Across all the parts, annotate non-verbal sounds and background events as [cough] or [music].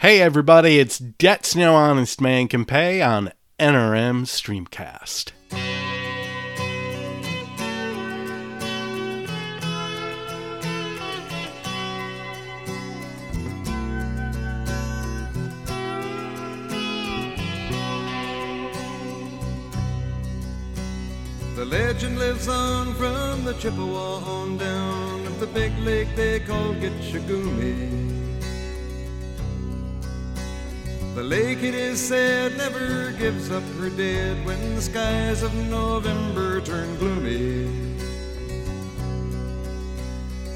Hey everybody, it's Debts No Honest Man Can Pay on NRM Streamcast. The legend lives on from the Chippewa on down of the big lake they call Gitche Gumee. The lake, it is said, never gives up her dead when the skies of November turn gloomy.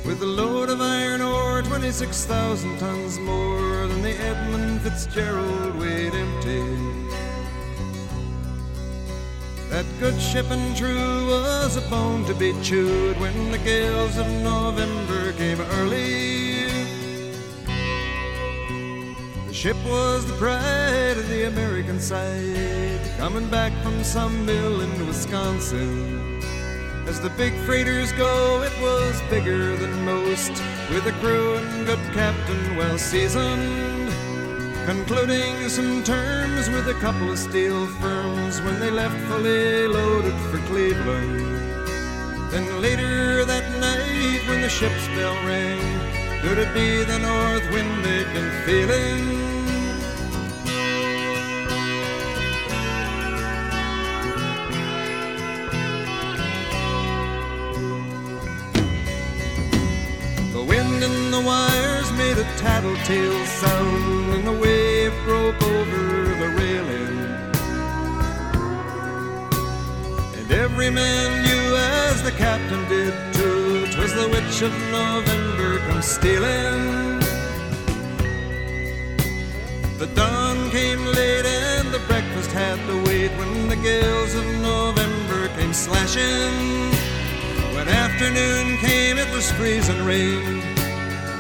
With a load of iron ore, 26,000 tons more than the Edmund Fitzgerald weighed empty. That good ship and true was a bone to be chewed when the gales of November came early. Ship was the pride of the American side, coming back from some mill in Wisconsin. As the big freighters go, it was bigger than most, with a crew and good captain well seasoned concluding some terms with a couple of steel firms when they left fully loaded for Cleveland. Then later that night, when the ship's bell rang, could it be the north wind they'd been feeling? A tattletale sound, and the wave broke over the railing. And every man knew, as the captain did too, 'twas the witch of November come stealing. The dawn came late and the breakfast had to wait when the gales of November came slashing. When afternoon came, it was freezing rain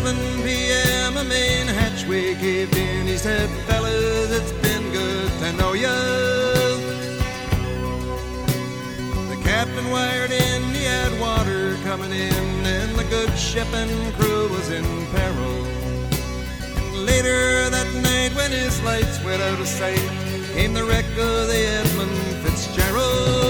At 7 p.m., a main hatchway caved in. He said, Fellas, it's been good to know you. The captain wired in, he had water coming in, and the good ship and crew was in peril. And later that night, when his lights went out of sight, came the wreck of the Edmund Fitzgerald.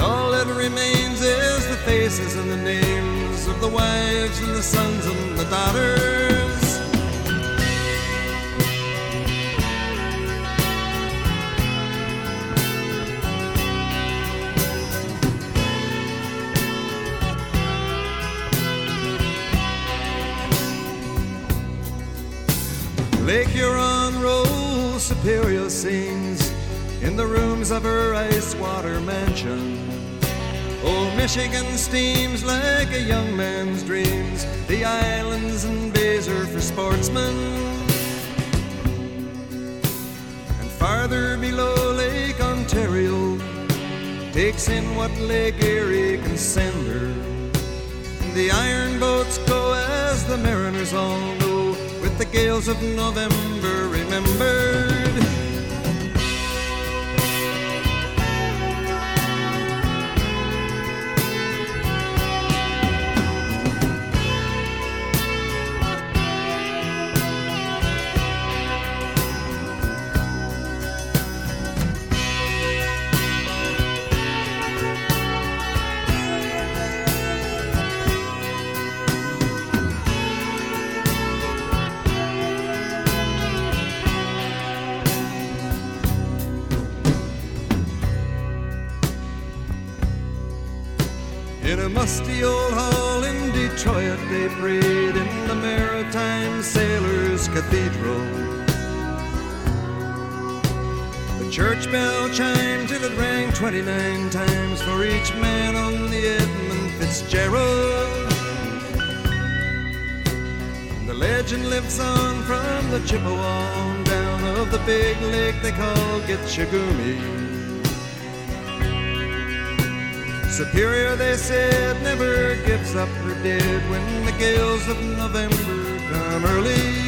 All that remains is the faces and the names of the wives and the sons and the daughters. Lake Huron the rooms of her ice water mansion. Old Michigan steams like a young man's dreams. The islands and bays are for sportsmen. And farther below Lake Ontario takes in what Lake Erie can send her. The iron boats go as the mariners all know, with the gales of November remembered. Cathedral. The church bell chimed till it rang 29 times for each man on the Edmund Fitzgerald. The legend lives on from the Chippewa down of the big lake they call Gitche Gumee. Superior, they said, never gives up her dead when the gales of November come early.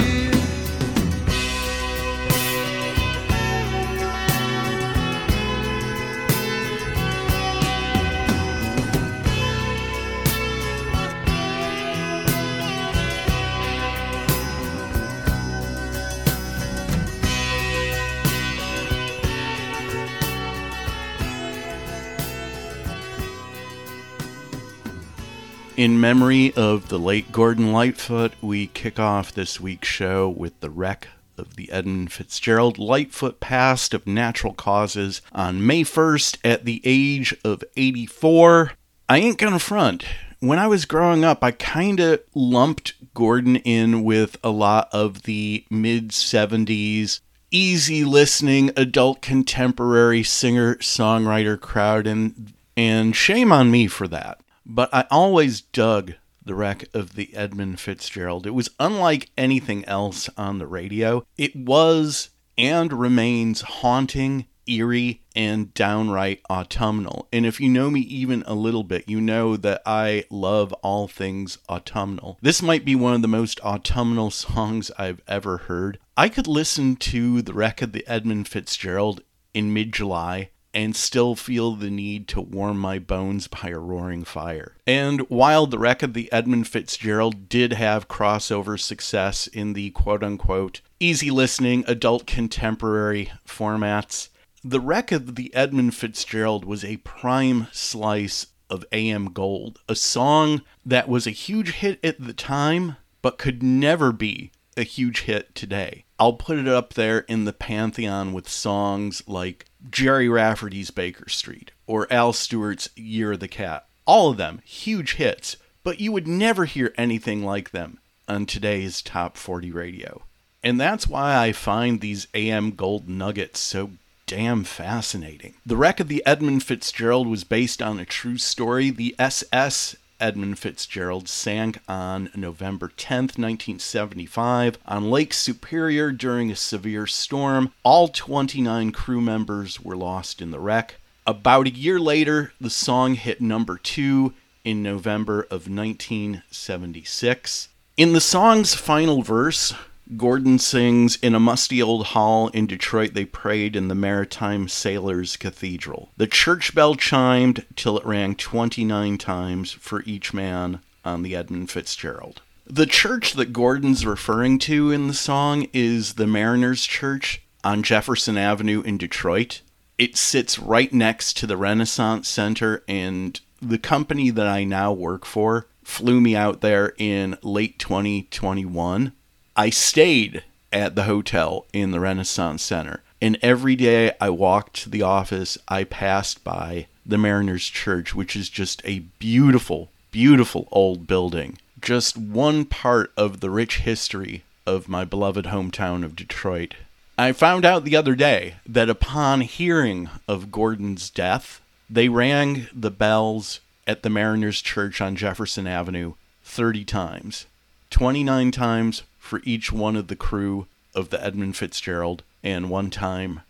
In memory of the late Gordon Lightfoot, we kick off this week's show with the wreck of the Edmund Fitzgerald Lightfoot passed of natural causes on May 1st at the age of 84. I ain't gonna front. When I was growing up, I kind of lumped Gordon in with a lot of the mid 70s easy listening adult contemporary singer songwriter crowd and and shame on me for that. But I always dug the wreck of the Edmund Fitzgerald. It was unlike anything else on the radio. It was and remains haunting, eerie, and downright autumnal. And if you know me even a little bit, you know that I love all things autumnal. This might be one of the most autumnal songs I've ever heard. I could listen to the wreck of the Edmund Fitzgerald in mid July and still feel the need to warm my bones by a roaring fire. And while the wreck of the Edmund Fitzgerald did have crossover success in the quote unquote easy listening adult contemporary formats, the wreck of the Edmund Fitzgerald was a prime slice of AM Gold, a song that was a huge hit at the time, but could never be a huge hit today. I'll put it up there in the pantheon with songs like Gerry Rafferty's Baker Street or Al Stewart's Year of the Cat. All of them huge hits, but you would never hear anything like them on today's top 40 radio. And that's why I find these AM gold nuggets so damn fascinating. The wreck of the Edmund Fitzgerald was based on a true story. The SS Edmund Fitzgerald sank on November 10th, 1975, on Lake Superior during a severe storm. All 29 crew members were lost in the wreck. About a year later, the song hit number two in November of 1976. In the song's final verse, Gordon sings In a musty old hall in Detroit, they prayed in the Maritime Sailors Cathedral. The church bell chimed till it rang 29 times for each man on the Edmund Fitzgerald. The church that Gordon's referring to in the song is the Mariners Church on Jefferson Avenue in Detroit. It sits right next to the Renaissance Center, and the company that I now work for flew me out there in late 2021 I stayed at the hotel in the Renaissance Center. And every day I walked to the office, I passed by the Mariners Church, which is just a beautiful, beautiful old building. Just one part of the rich history of my beloved hometown of Detroit. I found out the other day that upon hearing of Gordon's death, they rang the bells at the Mariners Church on Jefferson Avenue 30 times. 29 times for each one of the crew of the Edmund Fitzgerald, and one time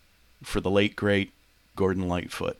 for the late great Gordon Lightfoot.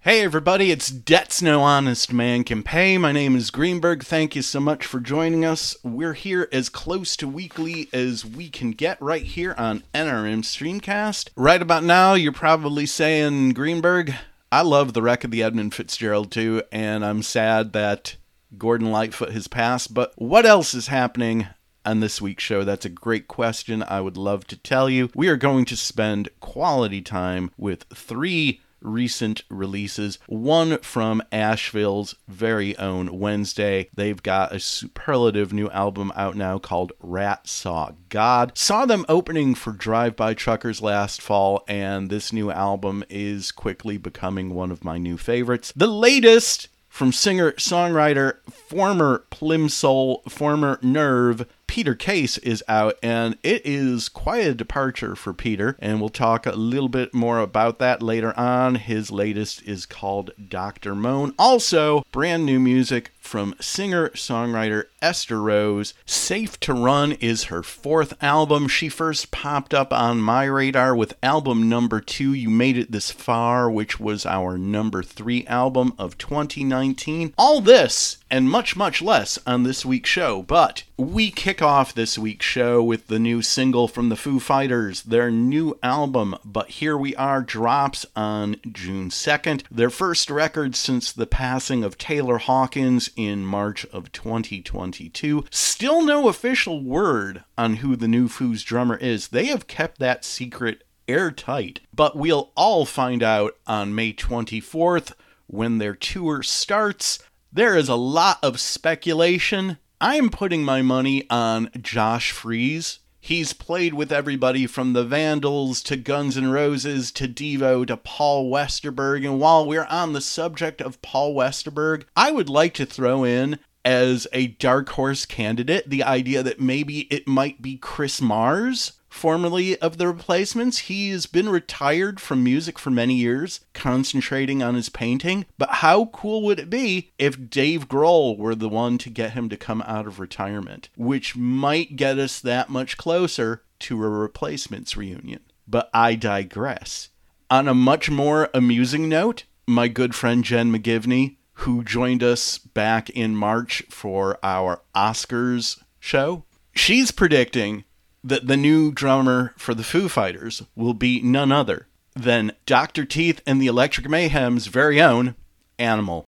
Hey everybody, it's Debts No Honest Man Can Pay. My name is Greenberg. Thank you so much for joining us. We're here as close to weekly as we can get right here on NRM Streamcast. Right about now, you're probably saying, Greenberg, I love the wreck of the Edmund Fitzgerald too, and I'm sad that Gordon Lightfoot has passed, but what else is happening on this week's show? That's a great question. I would love to tell you. We are going to spend quality time with three recent releases. One from Asheville's very own Wednesday. They've got a superlative new album out now called Rat Saw God. Saw them opening for Drive By Truckers last fall, and this new album is quickly becoming one of my new favorites. The latest from singer songwriter, former Plimsoul, former Nerve, Peter Case is out, and it is quite a departure for Peter, and we'll talk a little bit more about that later on. His latest is called Dr. Moan. Also, brand new music from singer songwriter Esther Rose. Safe to Run is her fourth album. She first popped up on my radar with album number two, You Made It This Far, which was our number three album of 2019. All this and much, much less on this week's show, but we kick off this week's show with the new single from the Foo Fighters, their new album, But Here We Are, drops on June 2nd. Their first record since the passing of Taylor Hawkins in March of 2022. Still no official word on who the new Foo's drummer is. They have kept that secret airtight, but we'll all find out on May 24th when their tour starts. There is a lot of speculation. I'm putting my money on Josh Freese. He's played with everybody from the Vandals to Guns N' Roses to Devo to Paul Westerberg. And while we're on the subject of Paul Westerberg, I would like to throw in as a dark horse candidate the idea that maybe it might be Chris Mars formerly of the replacements. He's been retired from music for many years, concentrating on his painting. But how cool would it be if Dave Grohl were the one to get him to come out of retirement, which might get us that much closer to a replacements reunion? But I digress. On a much more amusing note, my good friend Jen McGivney, who joined us back in March for our Oscars show, she's predicting that the new drummer for the Foo Fighters will be none other than Dr. Teeth and the Electric Mayhem's very own Animal.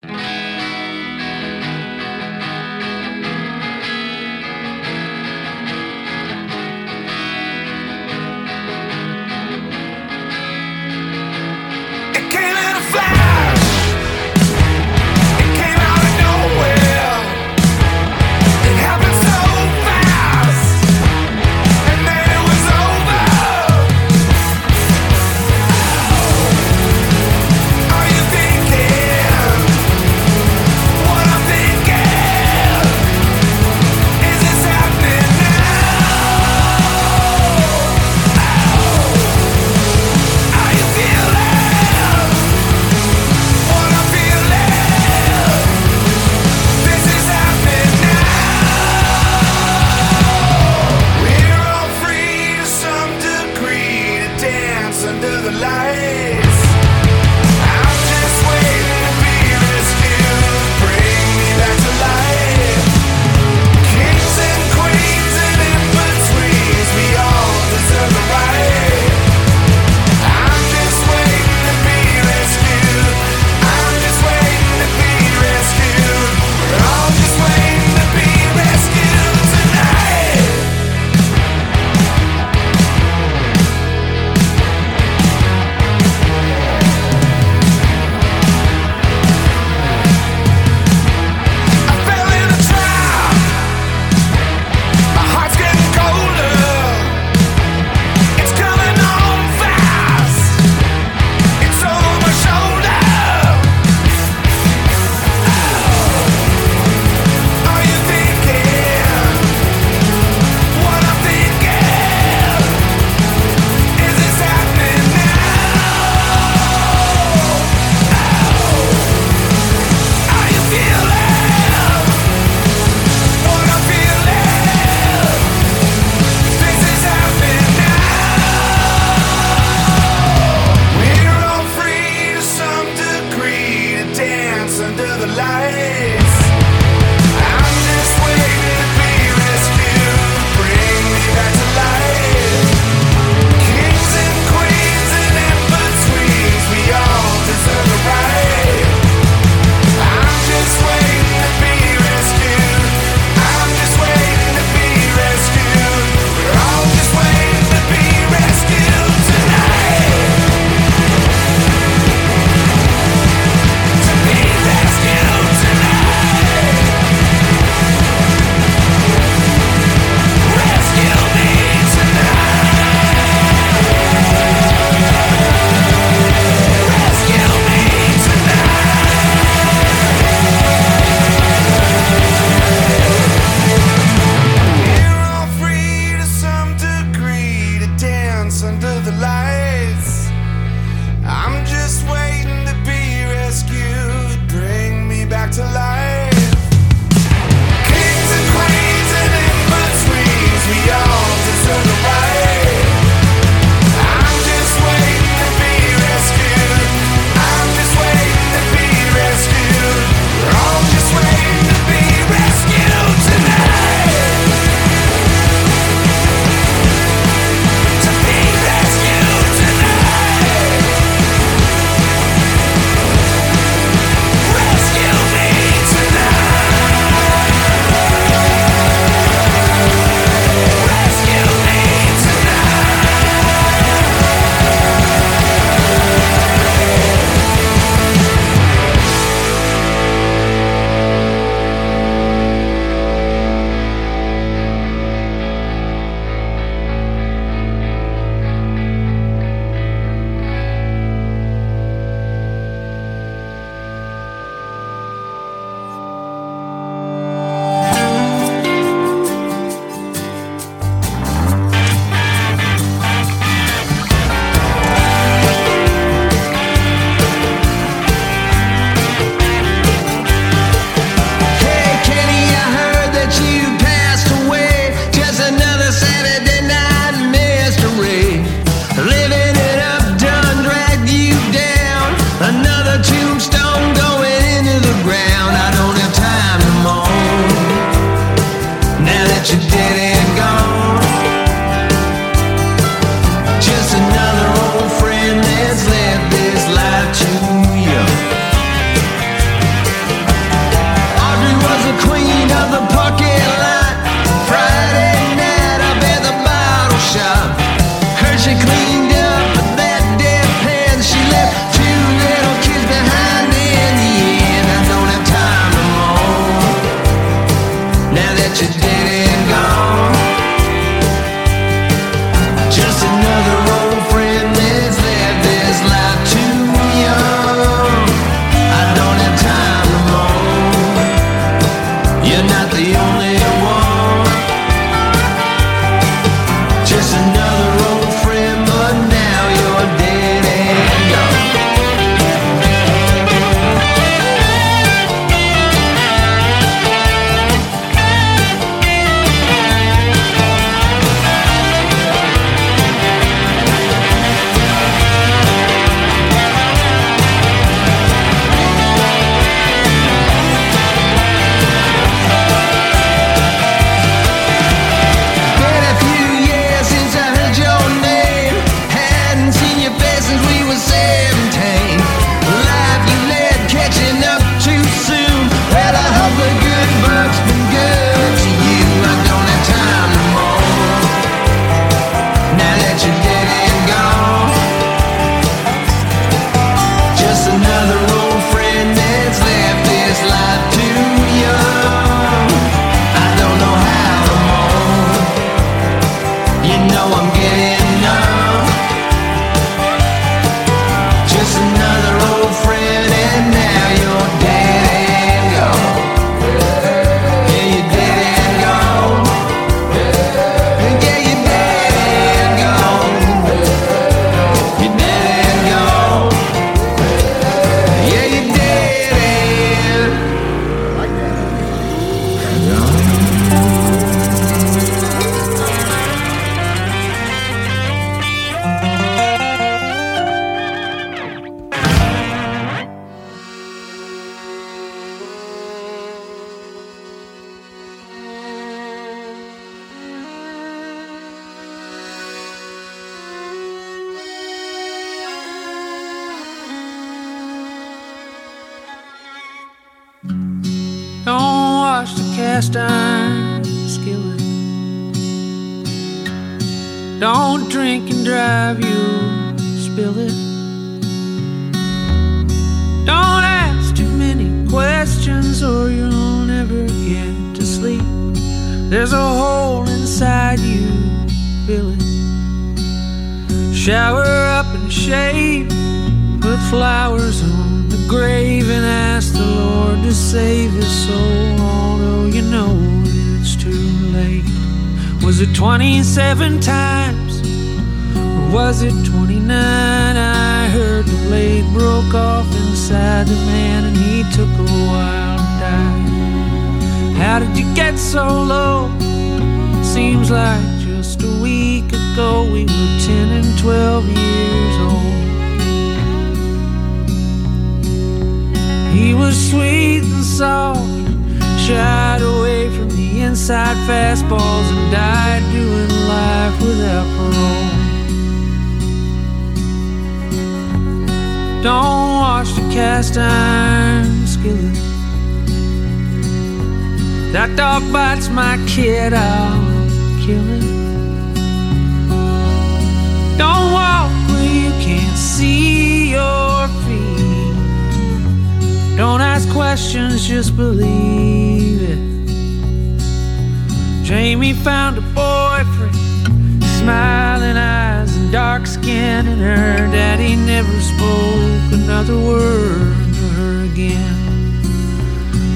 We were 10 and 12 years old. He was sweet and soft, shied away from the inside fastballs and died doing life without parole. Don't wash the cast iron skillet. That dog bites my kid, I'll kill it. See your feet. Don't ask questions, just believe it. Jamie found a boyfriend, smiling eyes and dark skin, and her daddy never spoke another word to her again.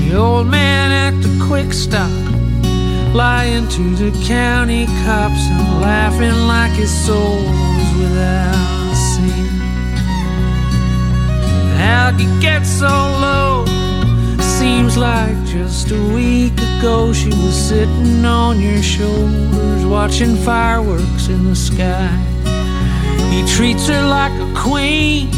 The old man at the quick stop, lying to the county cops and laughing like his soul was without How'd you get so low? Seems like just a week ago she was sitting on your shoulders watching fireworks in the sky. He treats her like a queen,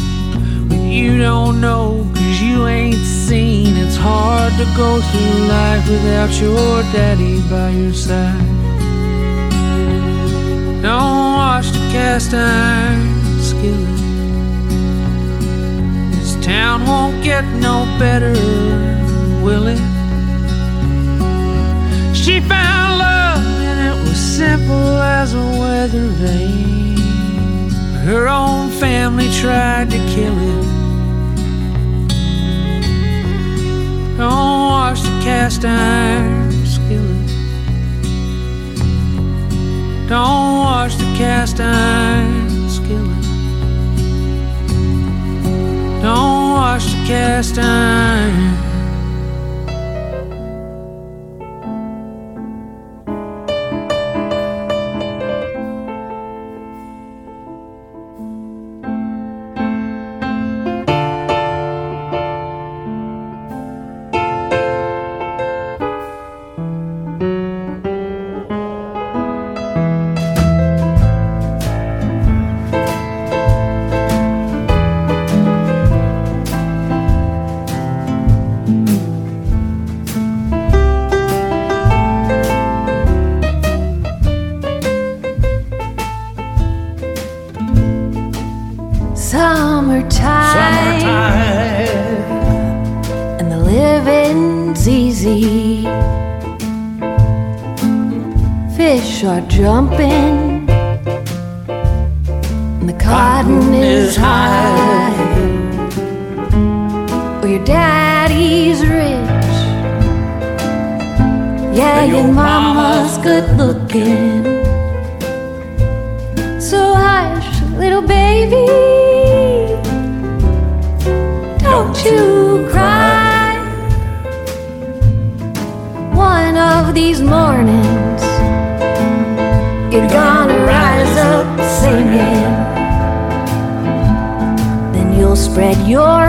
but you don't know cause you ain't seen. It's hard to go through life without your daddy by your side. Don't wash the cast iron skillet. Town won't get no better will it? She found love and it was simple as a weather vane. Her own family tried to kill it. Oh, Don't wash the cast iron skillet. Don't wash the cast iron skillet. Don't wash the cast iron. jump you'll spread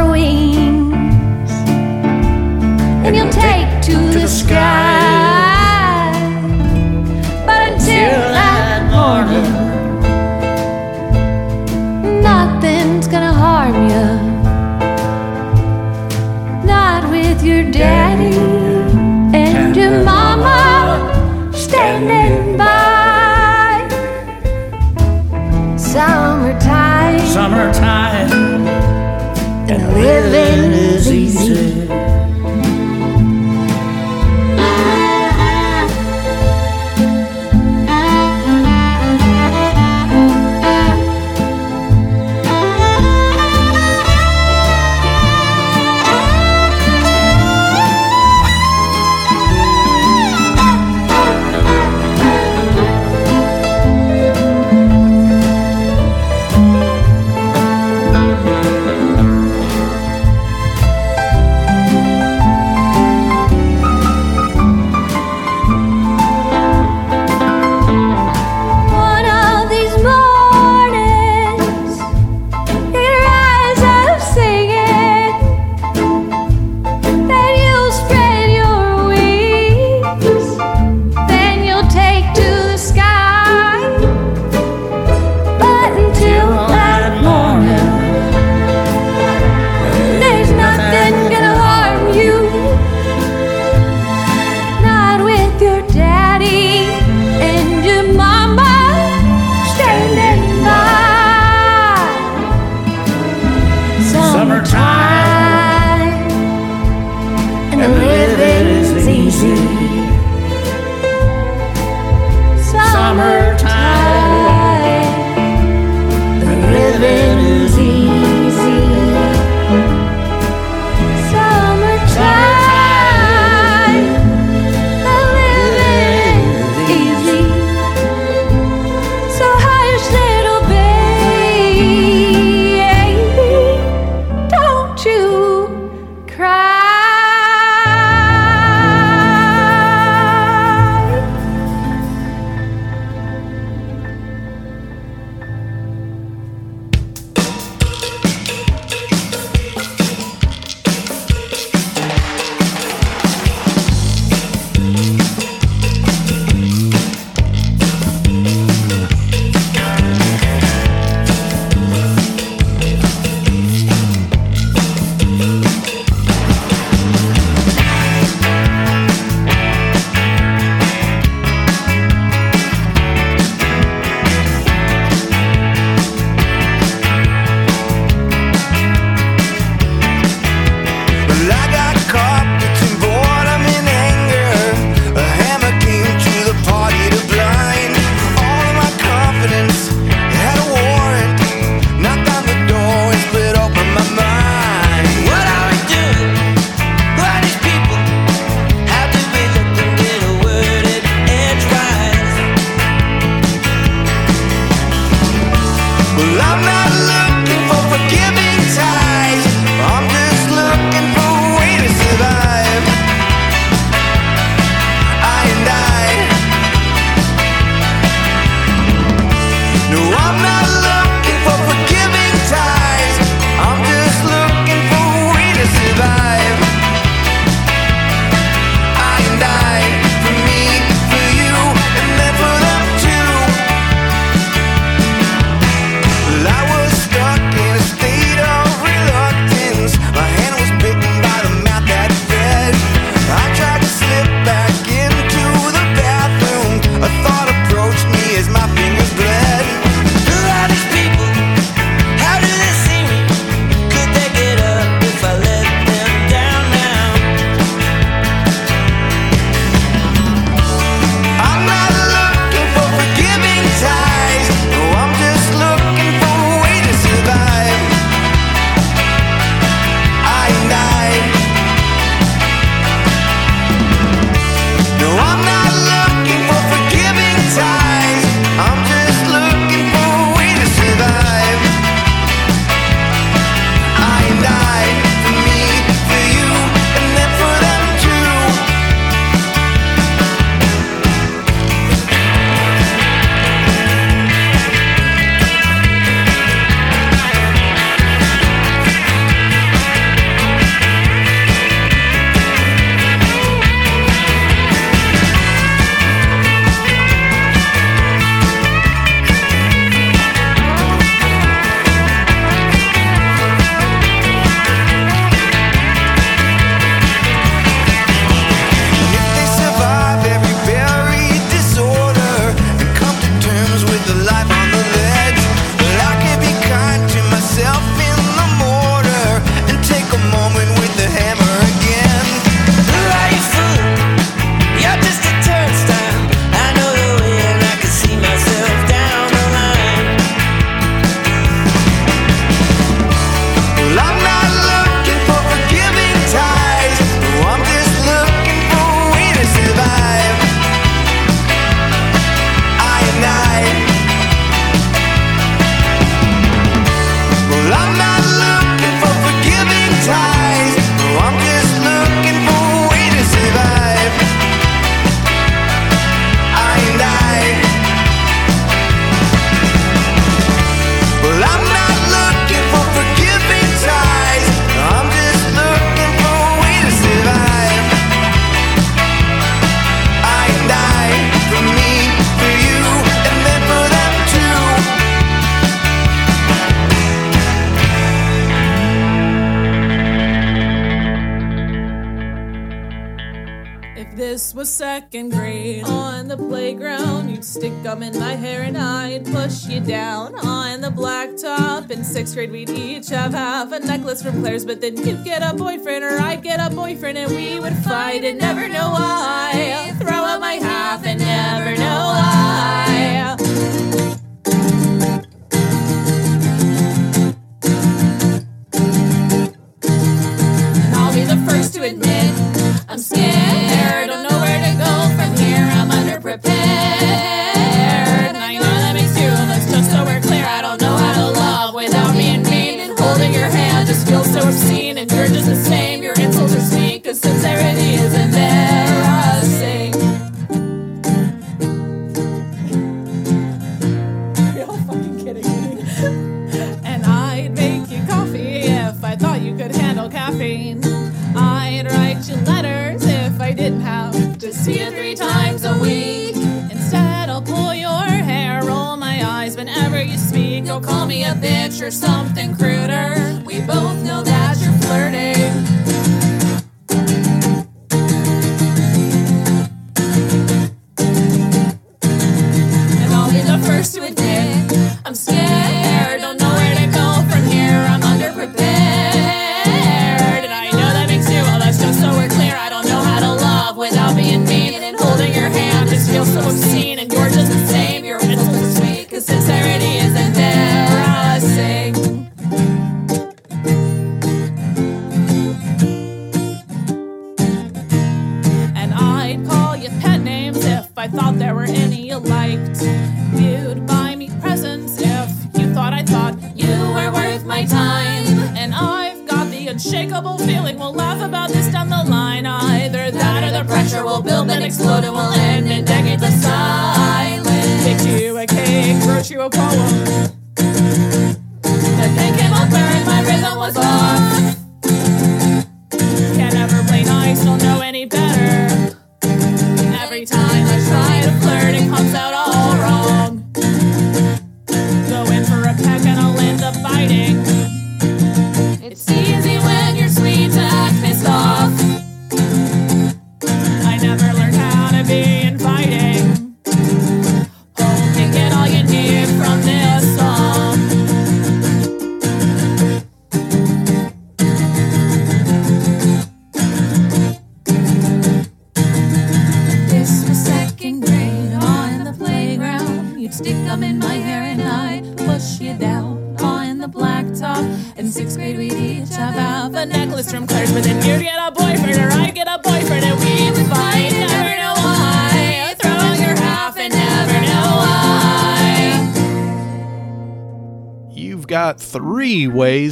we would fight and never know why.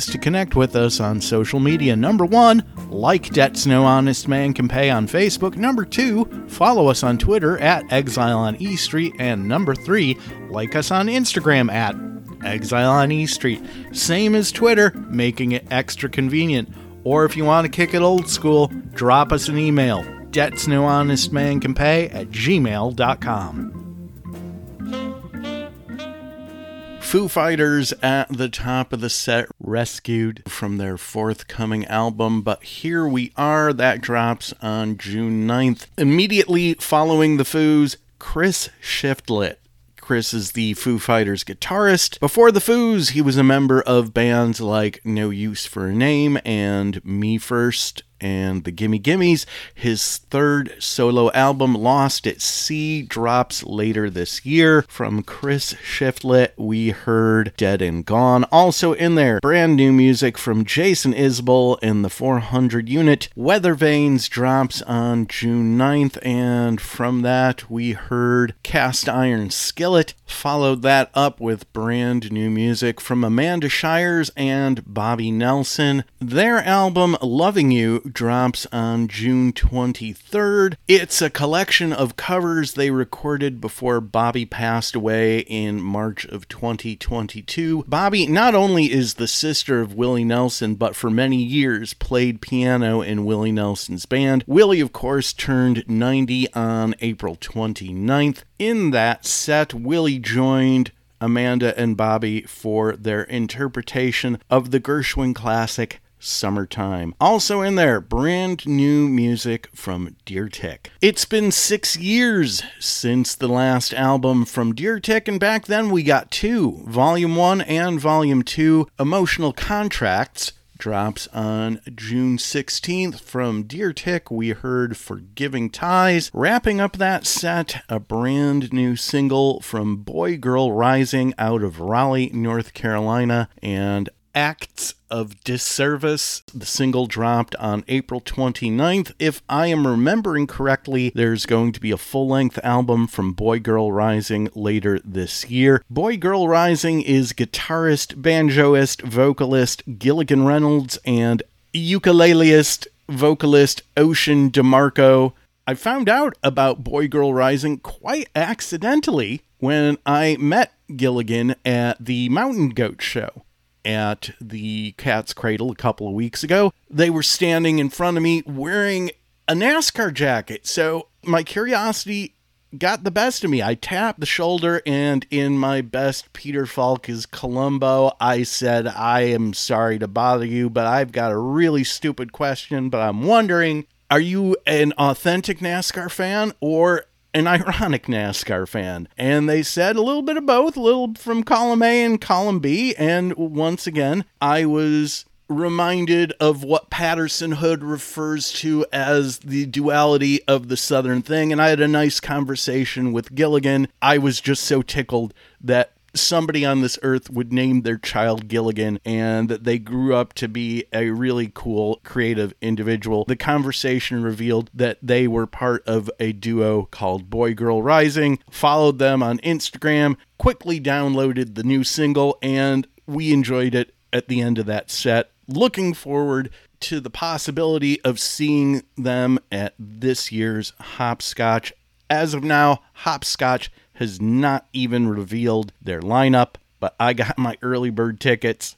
To connect with us on social media. Number one, like Debts No Honest Man Can Pay on Facebook. Number two, follow us on Twitter at Exile on E Street. And number three, like us on Instagram at Exile on E Street. Same as Twitter, making it extra convenient. Or if you want to kick it old school, drop us an email. Debts No Honest Man Can Pay at gmail.com. Foo Fighters at the top of the set, rescued from their forthcoming album. But here we are, that drops on June 9th. Immediately following the Foos, Chris Shiflett. Chris is the Foo Fighters guitarist. Before the Foos, he was a member of bands like No Use for a Name and Me First and the Gimme Gimmes. His third solo album, Lost at Sea, drops later this year. From Chris Shiflett, we heard Dead and Gone. Also in there, brand new music from Jason Isbell in the 400 unit. Weathervanes drops on June 9th, and from that, we heard Cast Iron Skillet. Followed that up with brand new music from Amanda Shires and Bobbie Nelson. Their album, Loving You, drops on June 23rd. It's a collection of covers they recorded before Bobbie passed away in March of 2022. Bobbie not only is the sister of Willie Nelson, but for many years played piano in Willie Nelson's band. Willie, of course, turned 90 on April 29th. In that set, Willie joined Amanda and Bobbie for their interpretation of the Gershwin classic Summertime. Also in there, brand new music from Deer Tick. It's been six years since the last album from Deer Tick, and back then we got two Volume 1 and Volume 2 Emotional Contracts drops on June 16th. From Deer Tick, we heard Forgiving Ties. Wrapping up that set, a brand new single from Boy Girl Rising out of Raleigh, North Carolina, and Acts of Disservice. The single dropped on April 29th. If I am remembering correctly, there's going to be a full length album from Boy Girl Rising later this year. Boy Girl Rising is guitarist, banjoist, vocalist Gilligan Reynolds and ukuleleist, vocalist Ocean DeMarco. I found out about Boy Girl Rising quite accidentally when I met Gilligan at the Mountain Goat show at the Cat's Cradle a couple of weeks ago. They were standing in front of me wearing a NASCAR jacket. So my curiosity got the best of me. I tapped the shoulder, and in my best Peter Falk is Columbo, I said, I am sorry to bother you, but I've got a really stupid question. But I'm wondering, are you an authentic NASCAR fan or an ironic NASCAR fan. And they said a little bit of both, a little from column A and column B. And once again, I was reminded of what Patterson Hood refers to as the duality of the Southern thing. And I had a nice conversation with Gilligan. I was just so tickled that somebody on this earth would name their child Gilligan and that they grew up to be a really cool, creative individual. The conversation revealed that they were part of a duo called Boy Girl Rising, followed them on Instagram, quickly downloaded the new single, and we enjoyed it at the end of that set. Looking forward to the possibility of seeing them at this year's Hopscotch. As of now, Hopscotch has not even revealed their lineup, but I got my early bird tickets.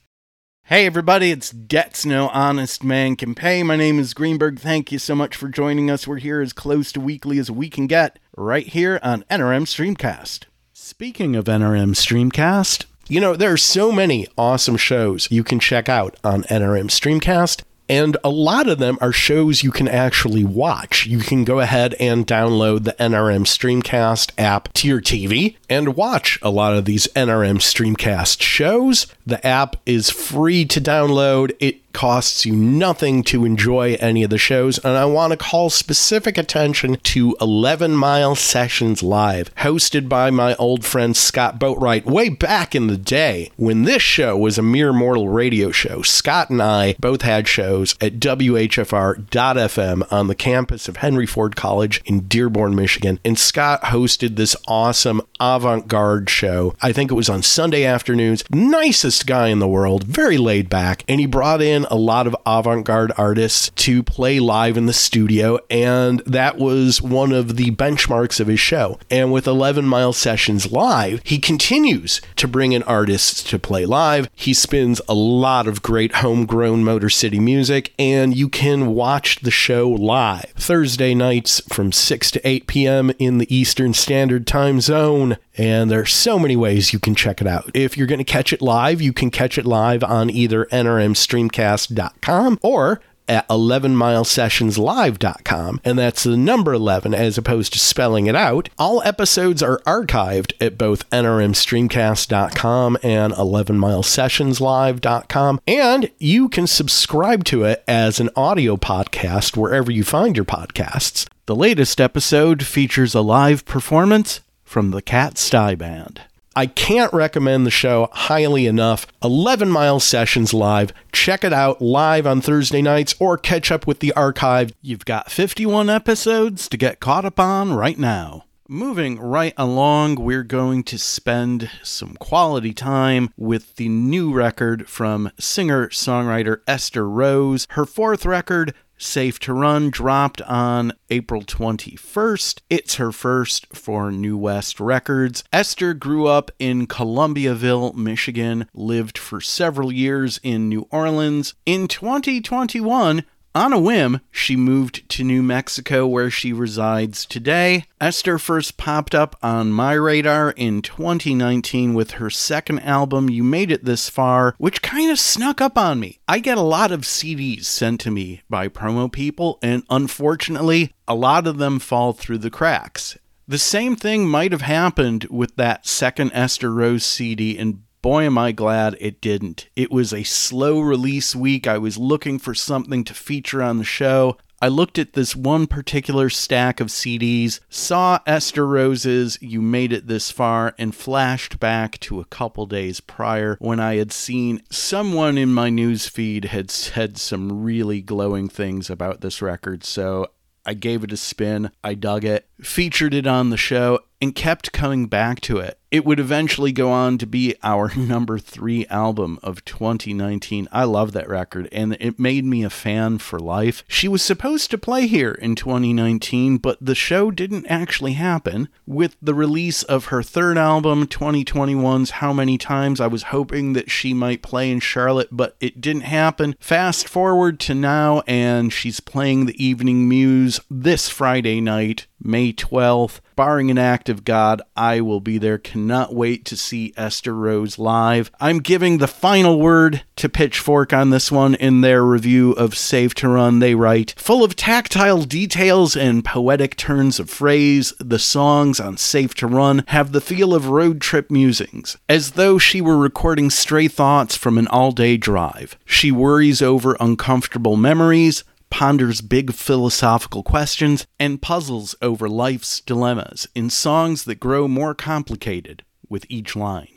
Hey everybody, it's Debts No Honest Man Can Pay. My name is Greenberg. Thank you so much for joining us. We're here as close to weekly as we can get, right here on NRM Streamcast. Speaking of NRM Streamcast, you know, there are so many awesome shows you can check out on NRM Streamcast. And a lot of them are shows you can actually watch. You can go ahead and download the NRM Streamcast app to your TV and watch a lot of these NRM Streamcast shows. The app is free to download. It costs you nothing to enjoy any of the shows, and I want to call specific attention to 11 Mile Sessions Live, hosted by my old friend Scott Boatwright way back in the day when this show was a mere mortal radio show. Scott and I both had shows at WHFR.FM on the campus of Henry Ford College in Dearborn, Michigan, and Scott hosted this awesome avant garde show. I think it was on Sunday afternoons. Nicest guy in the world, very laid back, and he brought in a lot of avant garde artists to play live in the studio, and that was one of the benchmarks of his show. And with 11 Mile Sessions Live, he continues to bring in artists to play live. He spins a lot of great homegrown Motor City music, and you can watch the show live Thursday nights from 6 to 8 p.m. in the Eastern Standard Time Zone. And there's so many ways you can check it out. If you're going to catch it live, you can catch it live on either nrmstreamcast.com or at 11milesessionslive.com, and that's the number 11 as opposed to spelling it out. All episodes are archived at both nrmstreamcast.com and 11milesessionslive.com, and you can subscribe to it as an audio podcast wherever you find your podcasts. The latest episode features a live performance from the Cat Stye Band. I can't recommend the show highly enough. 11 Mile Sessions Live. Check it out live on Thursday nights or catch up with the archive. You've got 51 episodes to get caught up on right now. Moving right along, we're going to spend some quality time with the new record from singer songwriter Esther Rose. Her fourth record, Safe to Run dropped on April 21st. It's her first for New West Records. Esther grew up in Columbiaville, Michigan, lived for several years in New Orleans. In 2021, On a whim, she moved to New Mexico where she resides today. Esther first popped up on my radar in 2019 with her second album, You Made It This Far, which kind of snuck up on me. I get a lot of CDs sent to me by promo people, and unfortunately, a lot of them fall through the cracks. The same thing might have happened with that second Esther Rose CD, and boy, am I glad it didn't. It was a slow release week. I was looking for something to feature on the show. I looked at this one particular stack of CDs, saw Esther Rose's You Made It This Far, and flashed back to a couple days prior when I had seen someone in my newsfeed had said some really glowing things about this record. So I gave it a spin, I dug it, featured it on the show, and kept coming back to it. It would eventually go on to be our [laughs] number three album of 2019. I love that record, and it made me a fan for life. She was supposed to play here in 2019, but the show didn't actually happen. With the release of her third album, 2021's How Many Times, I was hoping that she might play in Charlotte, but it didn't happen. Fast forward to now, and she's playing the Evening Muse this Friday night May 12th. Barring an act of God, I will be there. Cannot wait to see Esther Rose live. I'm giving the final word to Pitchfork on this one in their review of Safe to Run. They write, full of tactile details and poetic turns of phrase, the songs on Safe to Run have the feel of road trip musings, as though she were recording stray thoughts from an all day drive. She worries over uncomfortable memories, ponders big philosophical questions, and puzzles over life's dilemmas in songs that grow more complicated with each line.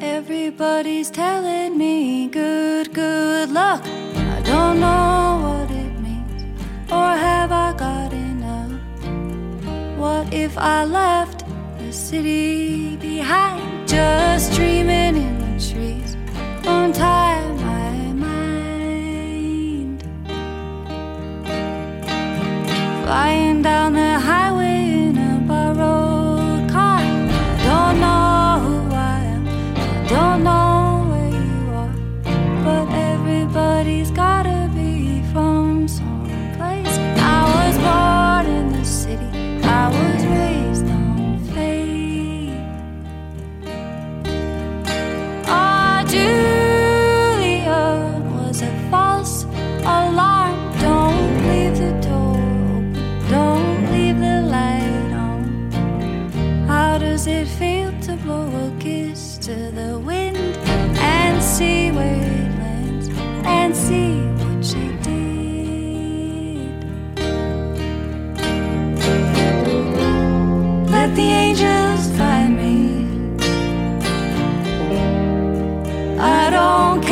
Everybody's telling me good, good luck. I don't know what it means, or have I got enough? What if I left city behind, just dreaming in the trees? Untie my mind, flying down the the angels find me. I don't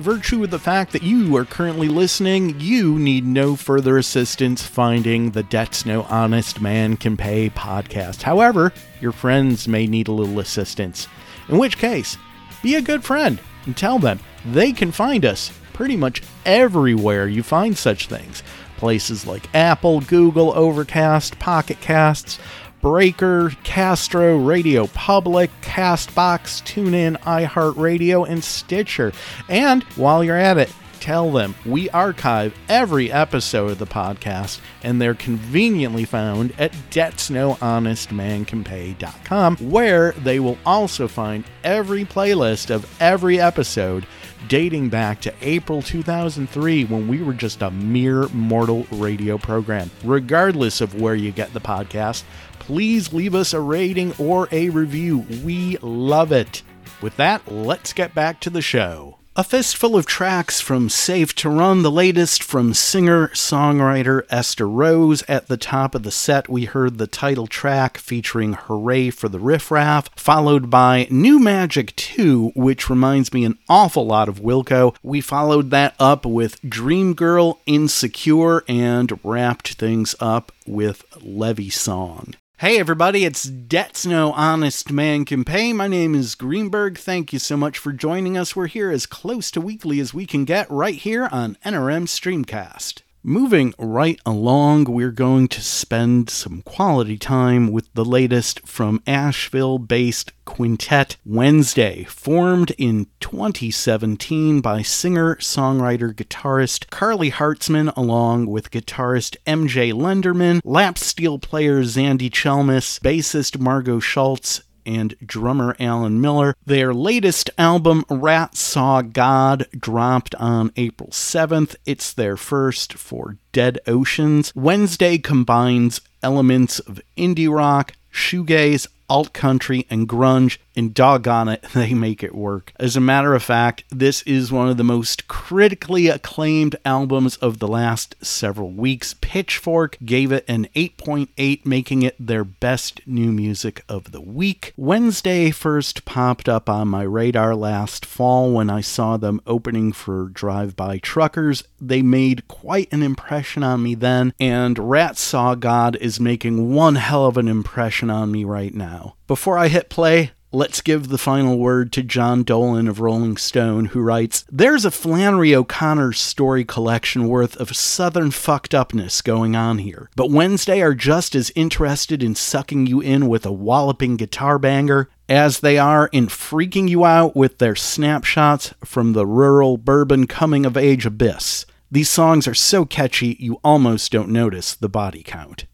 virtue of the fact that you are currently listening, you need no further assistance finding the Debts No Honest Man Can Pay podcast. However, your friends may need a little assistance. In which case, be a good friend and tell them they can find us pretty much everywhere you find such things. Places like Apple, Google, Overcast, Pocket Casts, Breaker, Castro, Radio Public, Castbox, TuneIn, iHeartRadio, and Stitcher. And while you're at it, tell them we archive every episode of the podcast and they're conveniently found at debtsnohonestmancanpay.com where they will also find every playlist of every episode dating back to April 2003 when we were just a mere mortal radio program. Regardless of where you get the podcast, please leave us a rating or a review. We love it. With that, let's get back to the show. A fistful of tracks from Safe to Run, the latest from singer songwriter Esther Rose. At the top of the set, we heard the title track featuring Hooray for the Riff Raff, followed by New Magic 2, which reminds me an awful lot of Wilco. We followed that up with Dream Girl Insecure and wrapped things up with Levy Song. Hey everybody, it's Debts No Honest Man Can Pay. My name is Greenberg. Thank you so much for joining us. We're here as close to weekly as we can get right here on NRM Streamcast. Moving right along, we're going to spend some quality time with the latest from Asheville based Quintet Wednesday, formed in 2017 by singer, songwriter, guitarist Karly Hartzman, along with guitarist MJ Lenderman, lap steel player Xandy Chelmis, bassist Margot Schultz, and drummer Alan Miller. Their latest album, Rat Saw God, dropped on April 7th. It's their first for Dead Oceans. Wednesday combines elements of indie rock, shoegaze, alt country, and grunge, and doggone it, [laughs] they make it work. As a matter of fact, this is one of the most critically acclaimed albums of the last several weeks. Pitchfork gave it an 8.8, making it their best new music of the week. Wednesday first popped up on my radar last fall when I saw them opening for Drive By Truckers. They made quite an impression on me then, and Rat Saw God is making one hell of an impression on me right now. Before I hit play, Let's give the final word to Jon Dolan of Rolling Stone, who writes There's a Flannery O'Connor story collection worth of southern fucked upness going on here. But Wednesday are just as interested in sucking you in with a walloping guitar banger as they are in freaking you out with their snapshots from the rural bourbon coming of age abyss. These songs are so catchy you almost don't notice the body count.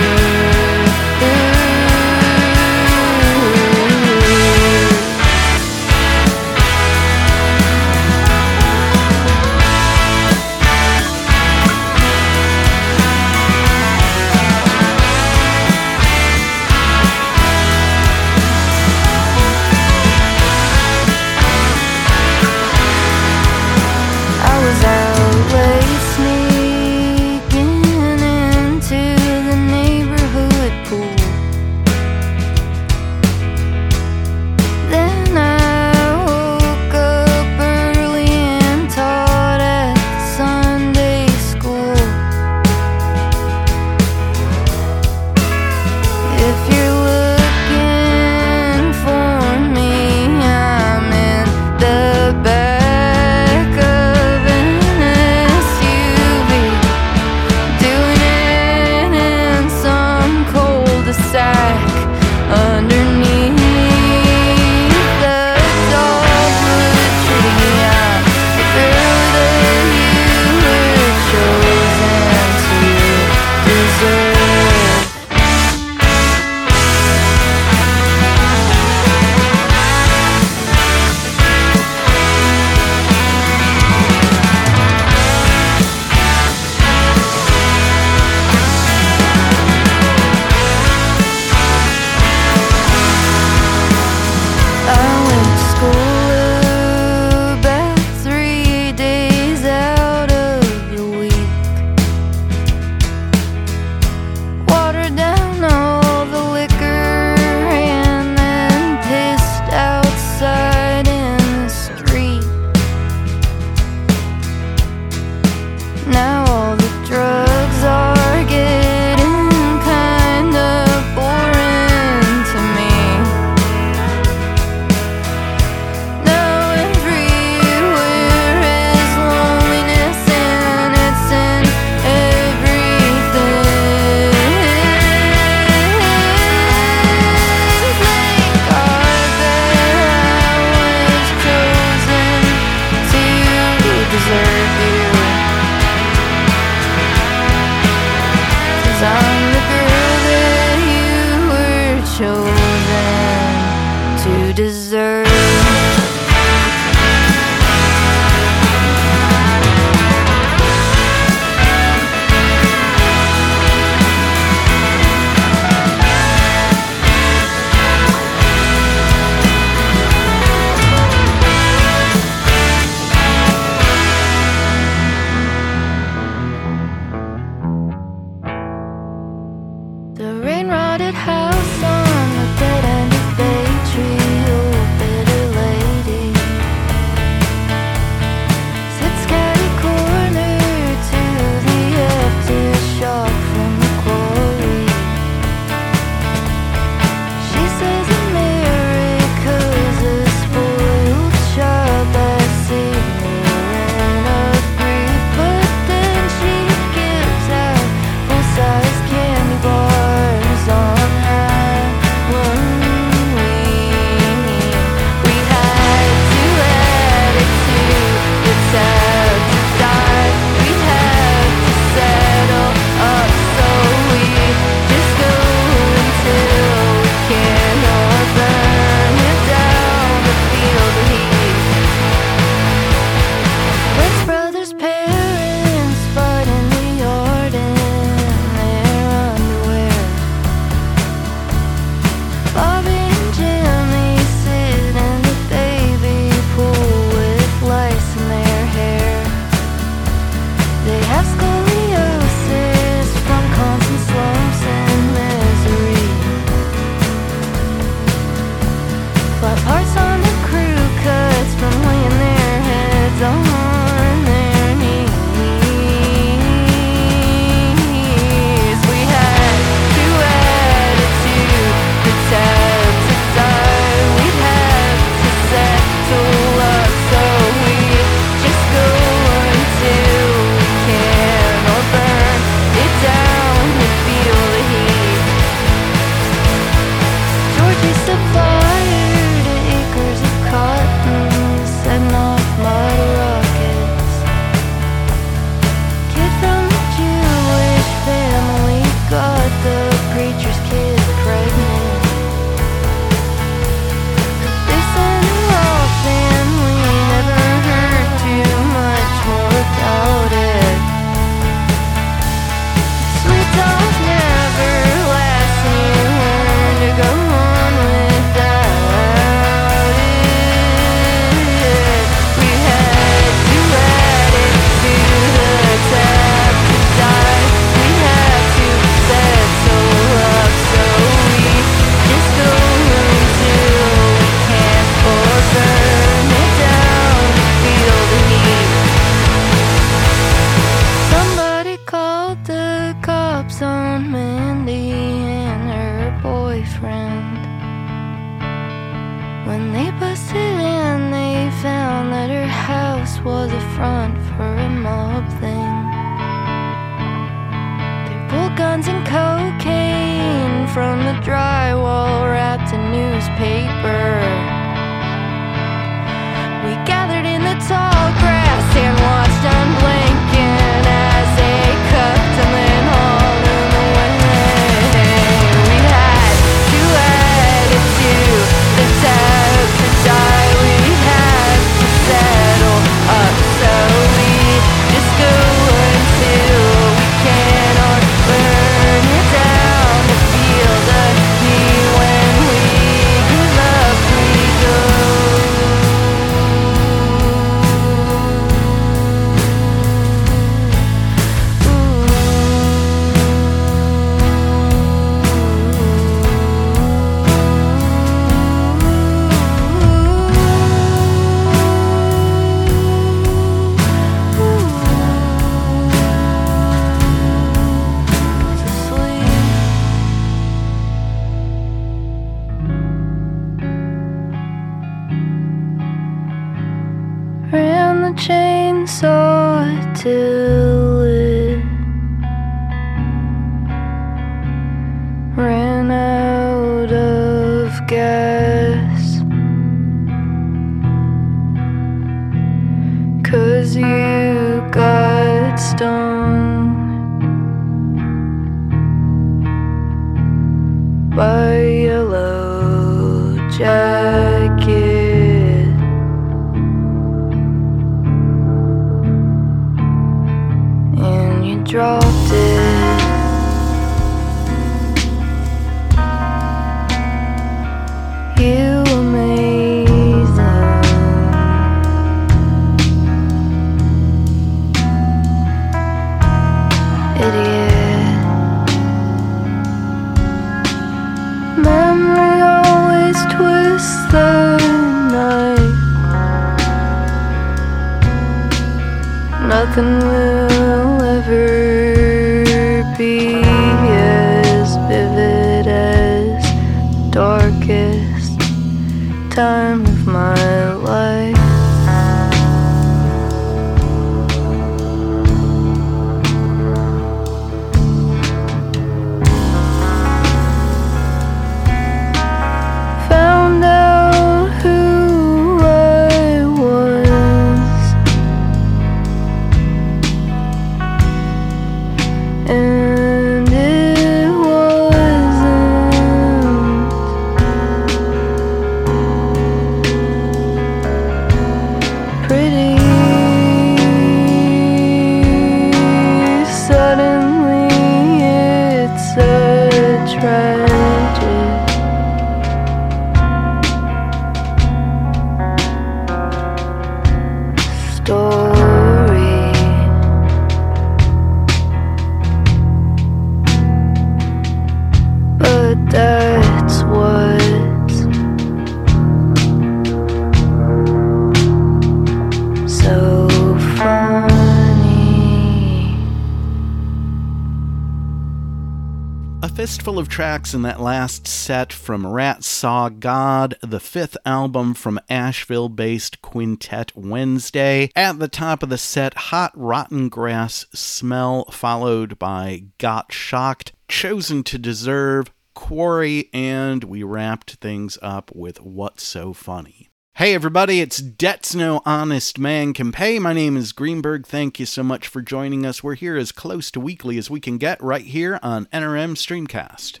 Fistful of tracks in that last set from Rat Saw God, the fifth album from Asheville based Quintet Wednesday. At the top of the set, Hot Rotten Grass Smell, followed by Got Shocked, Chosen to Deserve, Quarry, and we wrapped things up with What's So Funny. Hey everybody, it's Debts No Honest Man Can Pay. My name is Greenberg. Thank you so much for joining us. We're here as close to weekly as we can get right here on NRM Streamcast.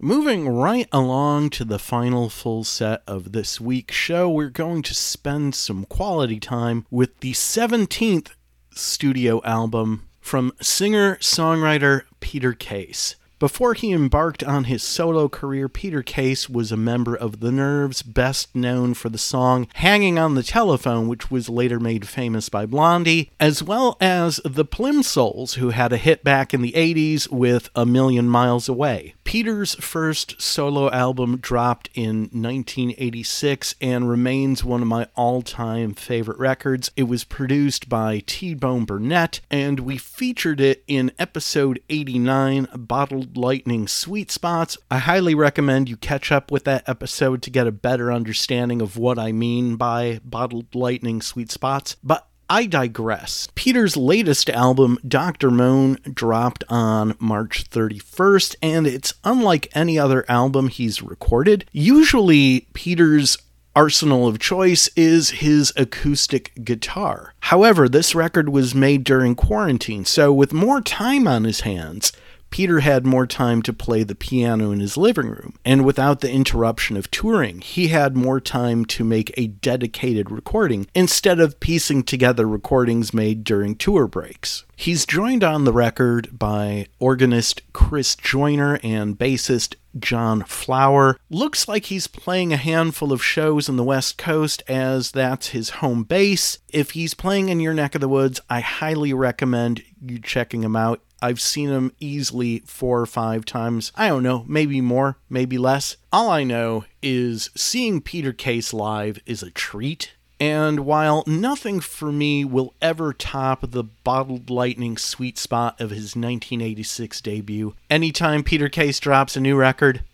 Moving right along to the final full set of this week's show, we're going to spend some quality time with the 17th studio album from singer songwriter Peter Case. Before he embarked on his solo career, Peter Case was a member of The Nerves, best known for the song Hanging on the Telephone, which was later made famous by Blondie, as well as the Plimsouls, who had a hit back in the 80s with A Million Miles Away. Peter's first solo album dropped in 1986 and remains one of my all time favorite records. It was produced by T Bone Burnett, and we featured it in episode 89 Bottled Lightning Sweet Spots. I highly recommend you catch up with that episode to get a better understanding of what I mean by Bottled Lightning Sweet Spots. But I digress. Peter's latest album, Dr. Moan, dropped on March 31st, and it's unlike any other album he's recorded. Usually, Peter's arsenal of choice is his acoustic guitar. However, this record was made during quarantine, so with more time on his hands, Peter had more time to play the piano in his living room, and without the interruption of touring, he had more time to make a dedicated recording instead of piecing together recordings made during tour breaks. He's joined on the record by organist Chris Joyner and bassist John Flower. Looks like he's playing a handful of shows on the West Coast as that's his home base. If he's playing in your neck of the woods, I highly recommend you checking him out. I've seen him easily four or five times. I don't know, maybe more, maybe less. All I know is seeing Peter Case live is a treat. And while nothing for me will ever top the bottled lightning sweet spot of his 1986 debut, anytime Peter Case drops a new record,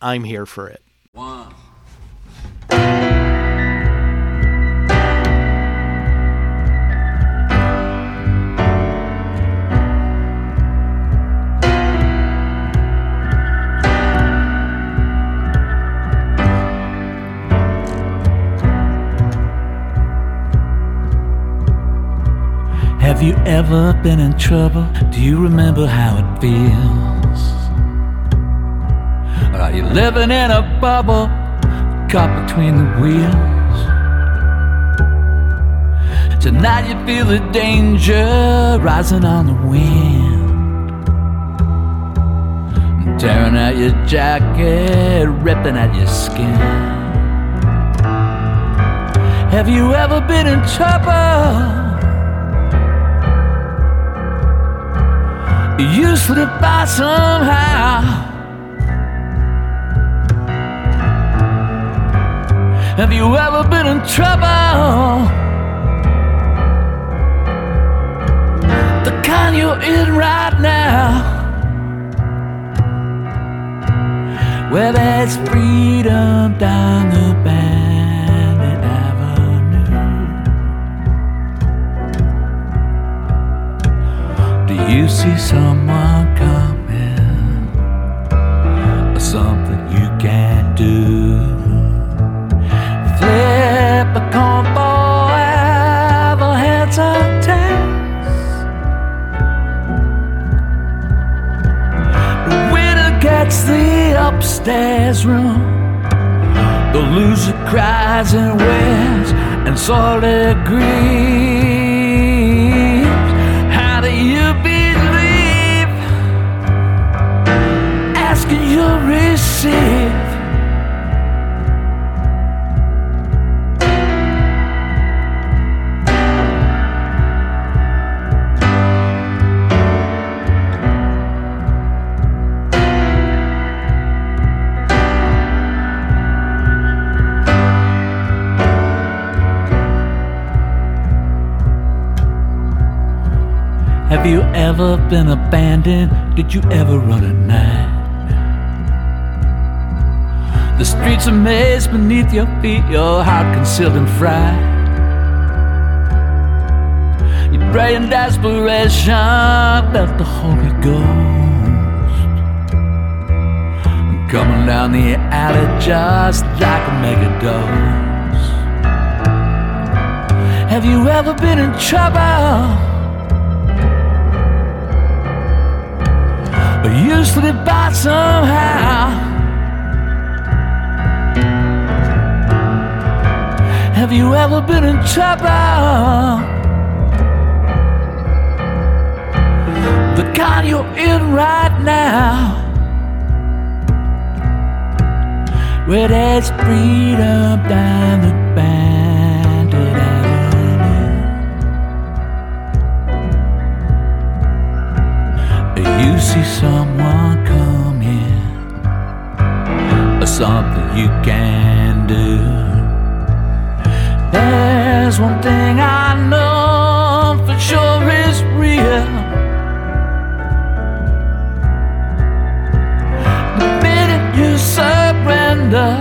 I'm here for it. One. Have you ever been in trouble? Do you remember how it feels? Or are you living in a bubble, caught between the wheels? Tonight you feel the danger rising on the wind, tearing out your jacket, ripping at your skin. Have you ever been in trouble? You slip by somehow. Have you ever been in trouble? The kind you're in right now. Where there's freedom down the Bandit you see someone coming? Or something you can't do? Flip a coin for ever heads or. The winner gets the upstairs room. The loser cries and wears and sort of grieves. Have you ever been abandoned? Did you ever run at night? The streets are maze beneath your feet, your heart concealed and fried. You pray in desperation, felt the Holy Ghost coming down the alley just like a mega dose. Have you ever been in trouble? But you slip by somehow. Have you ever been in trouble? The kind you're in right now. Where there's freedom down the see someone come in or something you can do. There's one thing I know for sure is real. The minute you surrender,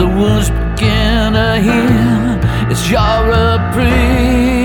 the wounds begin to heal. It's your reprieve.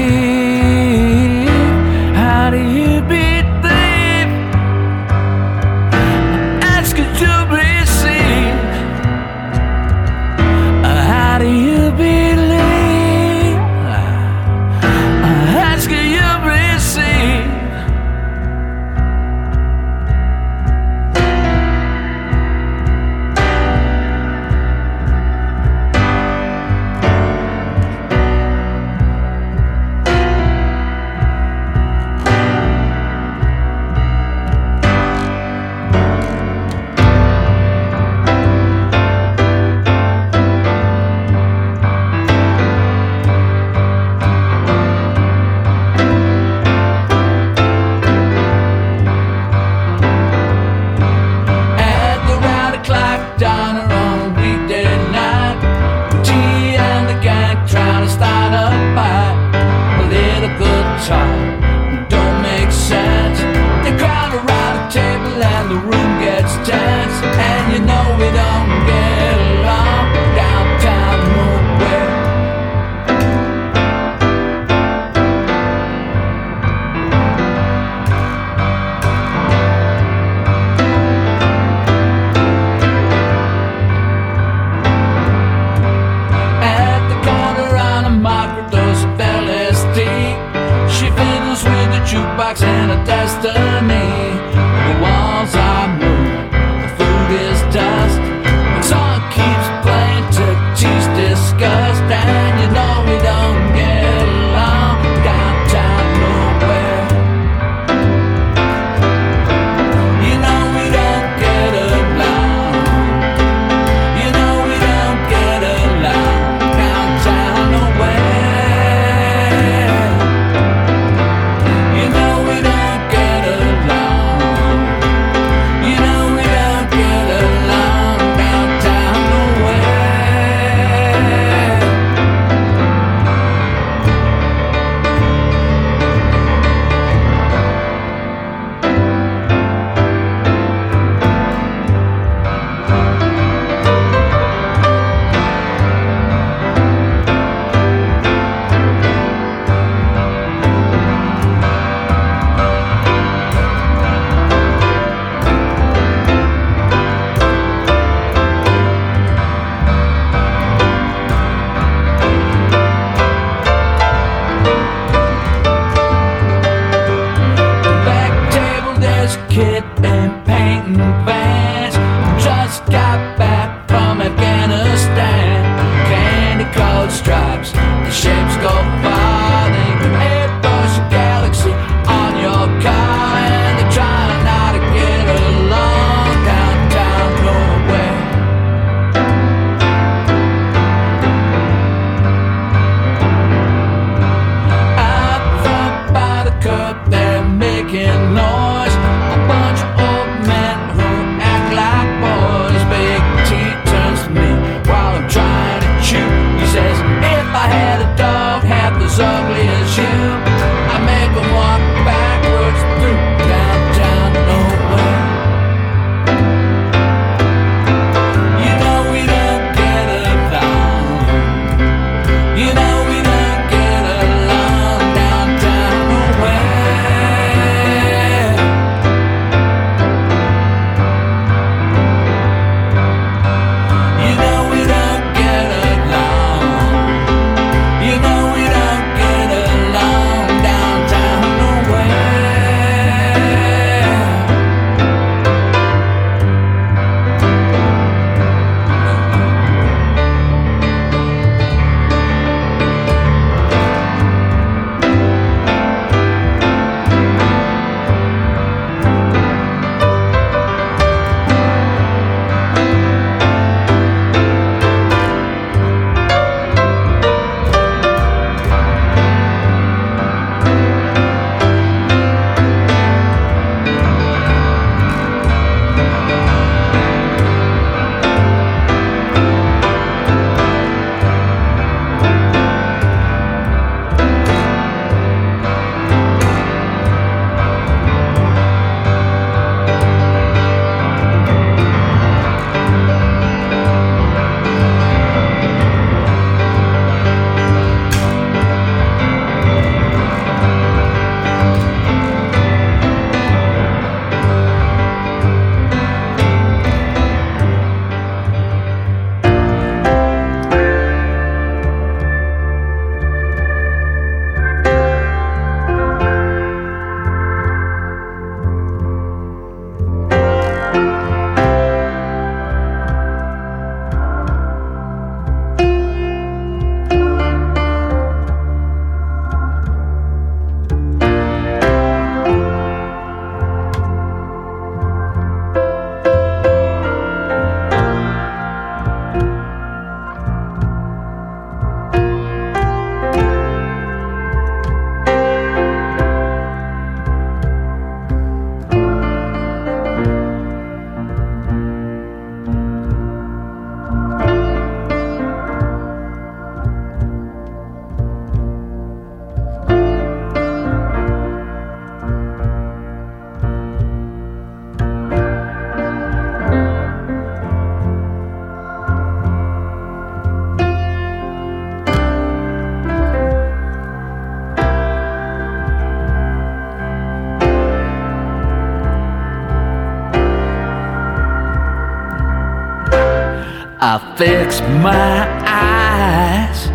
I fix my eyes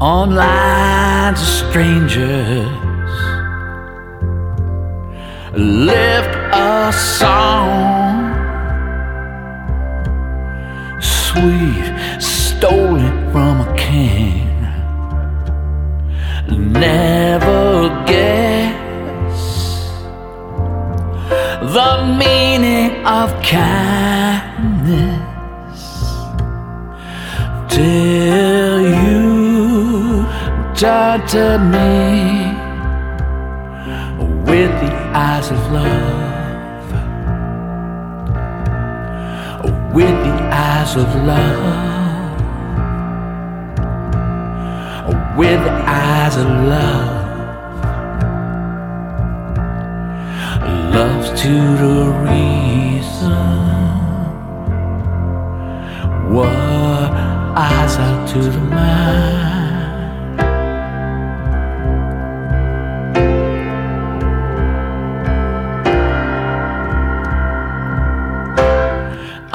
on lines of strangers.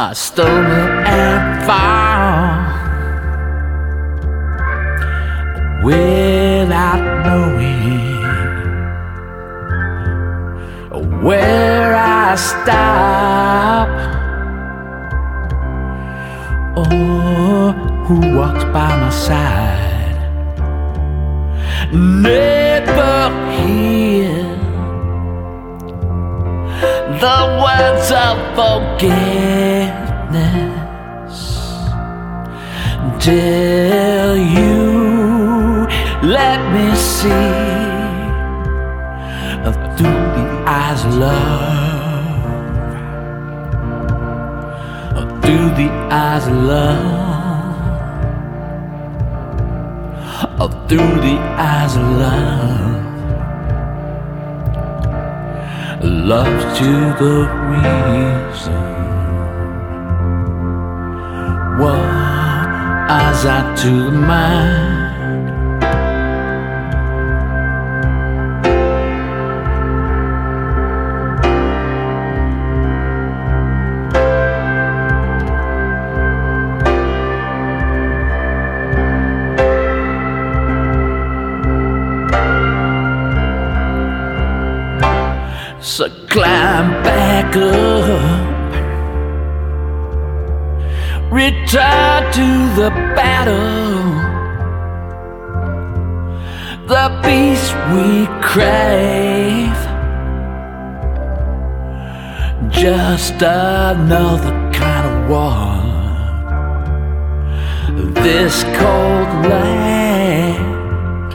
I stumble and fall without knowing where I stop or who walks by my side. Never hear the words of forgiveness till you let me see through the eyes of love, through the eyes of love, through the eyes of love. love to the reason. Eyes are to the the battle, the peace we crave. Just another kind of war. This cold land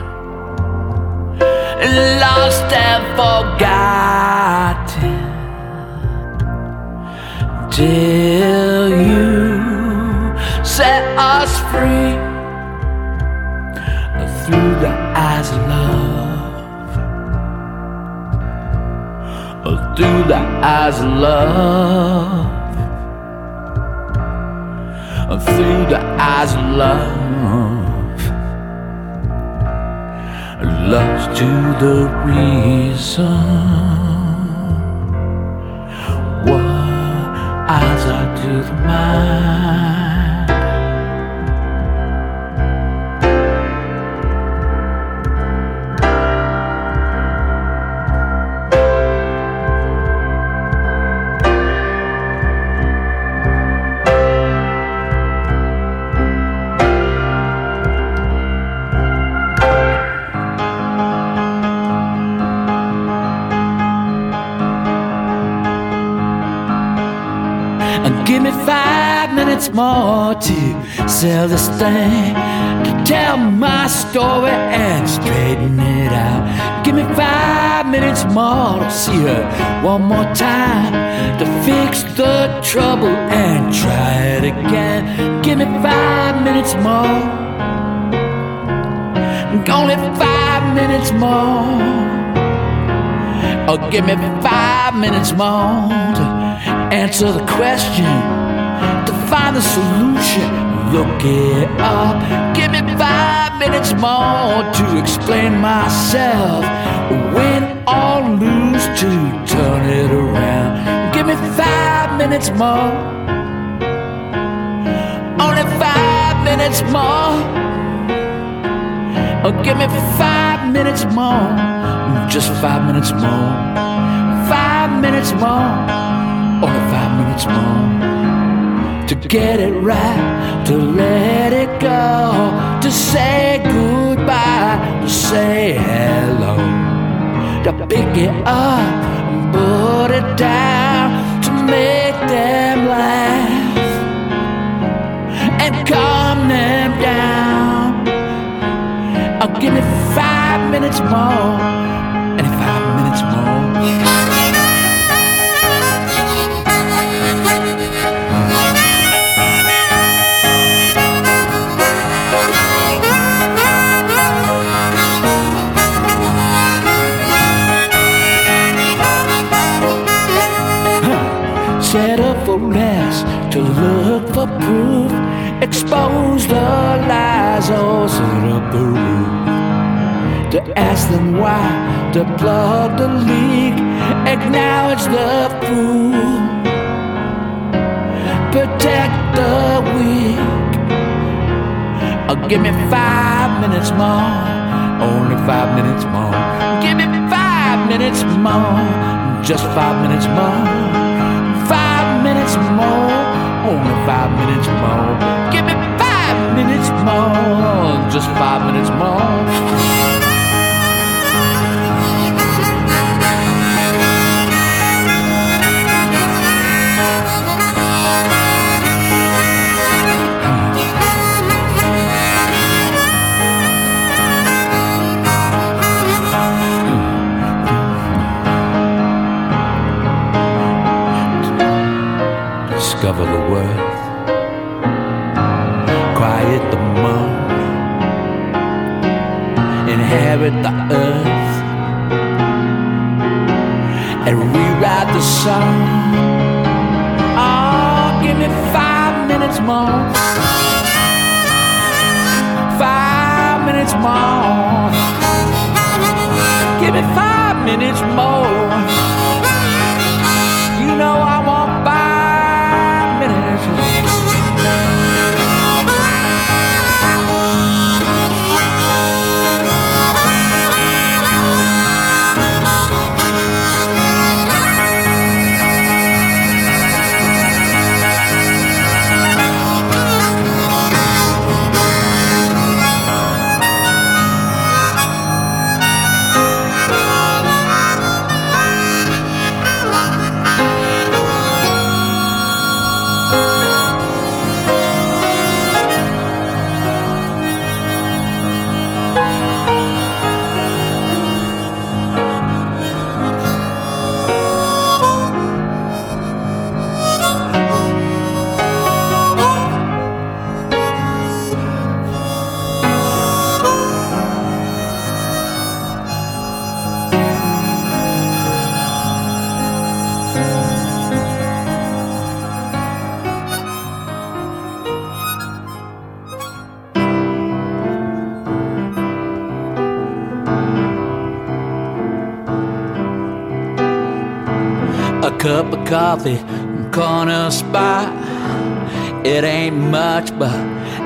lost and forgotten till through the eyes of love, through the eyes of love. Love's to the reason. What eyes are to the mind. Minutes more to sell this thing, to tell my story and straighten it out. Give me five minutes more to see her one more time, to fix the trouble and try it again. Give me five minutes more, only five minutes more. Or give me five minutes more to answer the question, to find the solution. Look it up. Give me five minutes more to explain myself. Win or lose to turn it around. Give me five minutes more. Only five minutes more. Oh, give me five minutes more. Just five minutes more. Five minutes more. Only five minutes more. To get it right, to let it go, to say goodbye, to say hello, to pick it up and put it down, to make them laugh and calm them down. I'll give me five minutes more, and five minutes more. To look for proof, expose the lies or set up the roof. To ask them why, to plug the leak, acknowledge the fool, protect the weak. Oh, give me five minutes more, only five minutes more. Give me five minutes more, just five minutes more. Five minutes more, only five minutes more. Give me five minutes more, just five minutes more. Discover the worth, quiet the moan, inherit the earth, and rewrite the song. Oh, give me five minutes more, five minutes more, give me five minutes more. You know I coffee, corner spot. It ain't much, but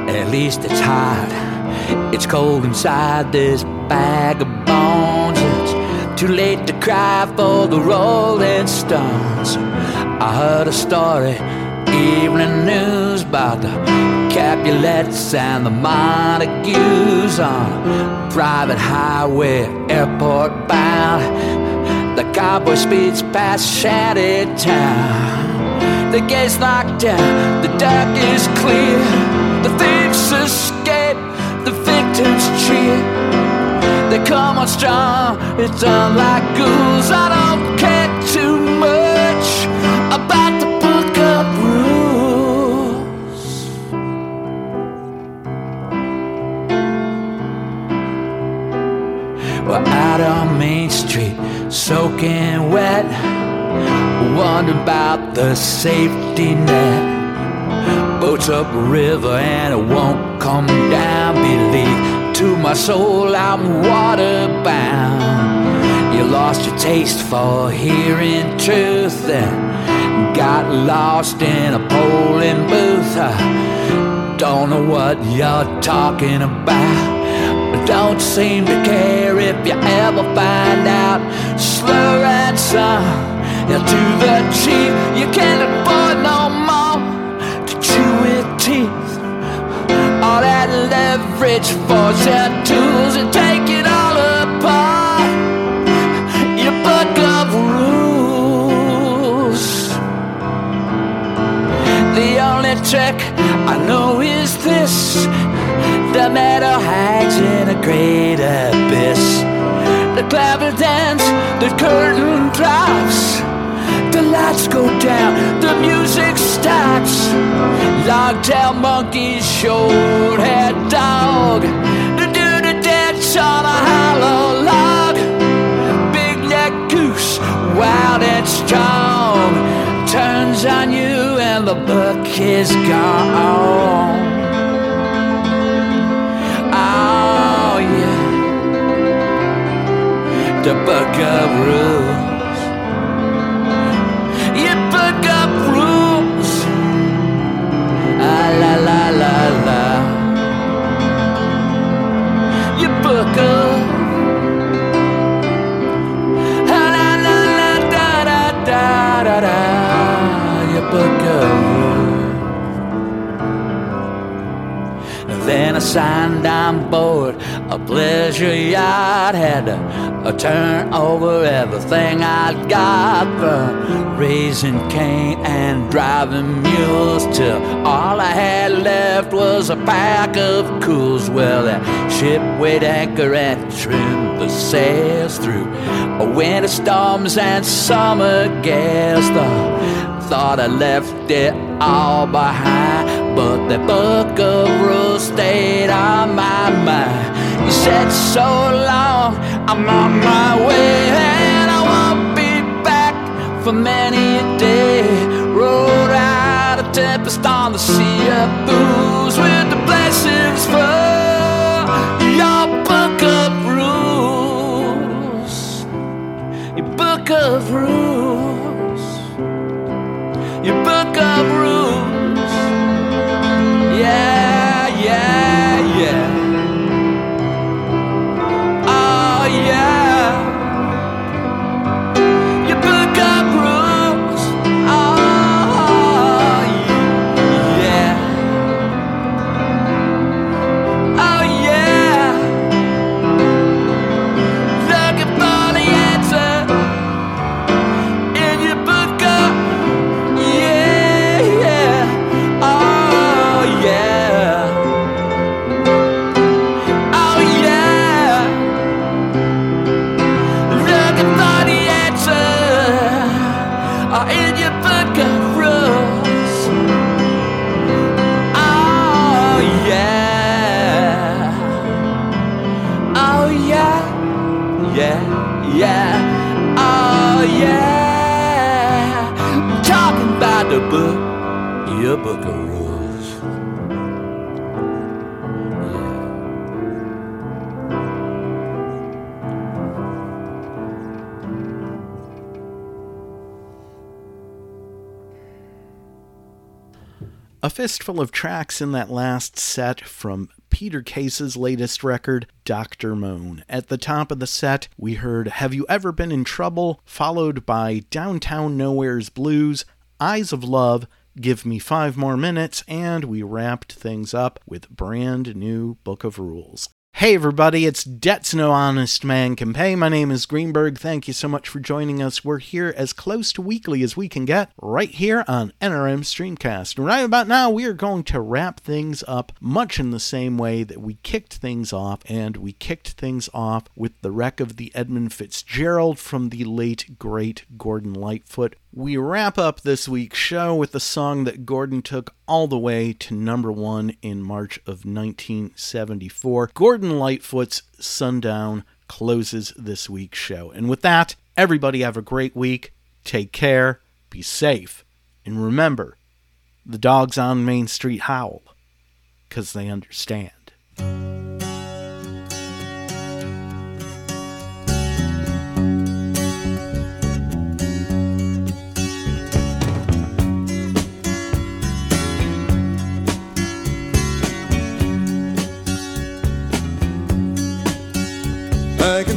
at least it's hot. It's cold inside this bag of bones. It's too late to cry for the Rolling Stones. I heard a story, evening news about the Capulets and the Montagues on a private highway, airport bound. Cowboy speeds past shanty town. The gate's locked down, the dark is clear. The thieves escape, the victims cheer. They come on strong, it's unlike ghouls. I don't care soaking wet. Wondering about the safety net. Boats up river and it won't come down. Believe to my soul, I'm waterbound. You lost your taste for hearing truth and got lost in a polling booth. I don't know what you're talking about. Don't seem to care if you ever find out. Slur and son, yeah, to the chief. You can't afford no more to chew with teeth. All that leverage force your tools and take it all apart. Your book of rules. The only trick I know is this the metal hides in a great abyss. Clever dance, the curtain drops. The lights go down, the music stops. Long tail monkey, short head dog. The dude dance on a hollow log. Big neck goose, wild and strong. Turns on you and the book is gone. The book I signed on board a pleasure yacht. Had to turn over everything I'd got from raising cane and driving mules till all I had left was a pack of cools. Well, that ship weighed anchor and trimmed the sails through winter storms and summer gales. Thought, thought I left it all behind, but the book of rules stayed on my mind. You said so long, I'm on my way, and I won't be back for many a day. Rode out a tempest on the sea of booze with the blessings for your book of rules. Your book of rules. Fistful of tracks in that last set from Peter Case's latest record, Dr. Moan. At the top of the set, we heard Have You Ever Been in Trouble, followed by Downtown Nowhere's Blues, Eyes of Love, Give Me Five More Minutes, and we wrapped things up with brand new Book of Rules. Hey everybody, it's Debts No Honest Man Can Pay. My name is Greenberg. Thank you so much for joining us. We're here as close to weekly as we can get, right here on NRM Streamcast. And right about now, we are going to wrap things up much in the same way that we kicked things off, and we kicked things off with the wreck of the Edmund Fitzgerald from the late, great Gordon Lightfoot. We wrap up this week's show with the song that Gordon took all the way to number one in March of 1974. Gordon Lightfoot's Sundown closes this week's show. And with that, everybody have a great week. Take care, be safe, and remember the dogs on Main Street howl because they understand.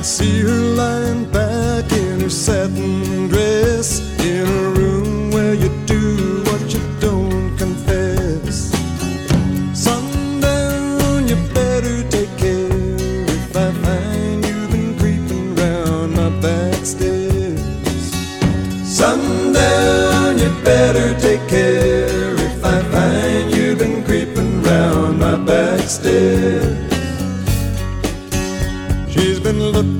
Can see her lying back in her satin dress in a room where you do what you don't confess. Sundown, you better take care if I find you've been creeping round my back stairs. Sundown, you better take care if I find you've been creeping round my back stairs. She's been looking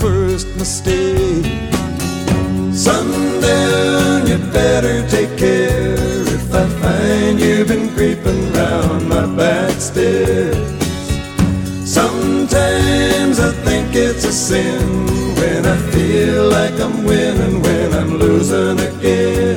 first mistake. Sundown, you better take care if I find you've been creeping round my back stairs. Sometimes I think it's a sin when I feel like I'm winning when I'm losing again.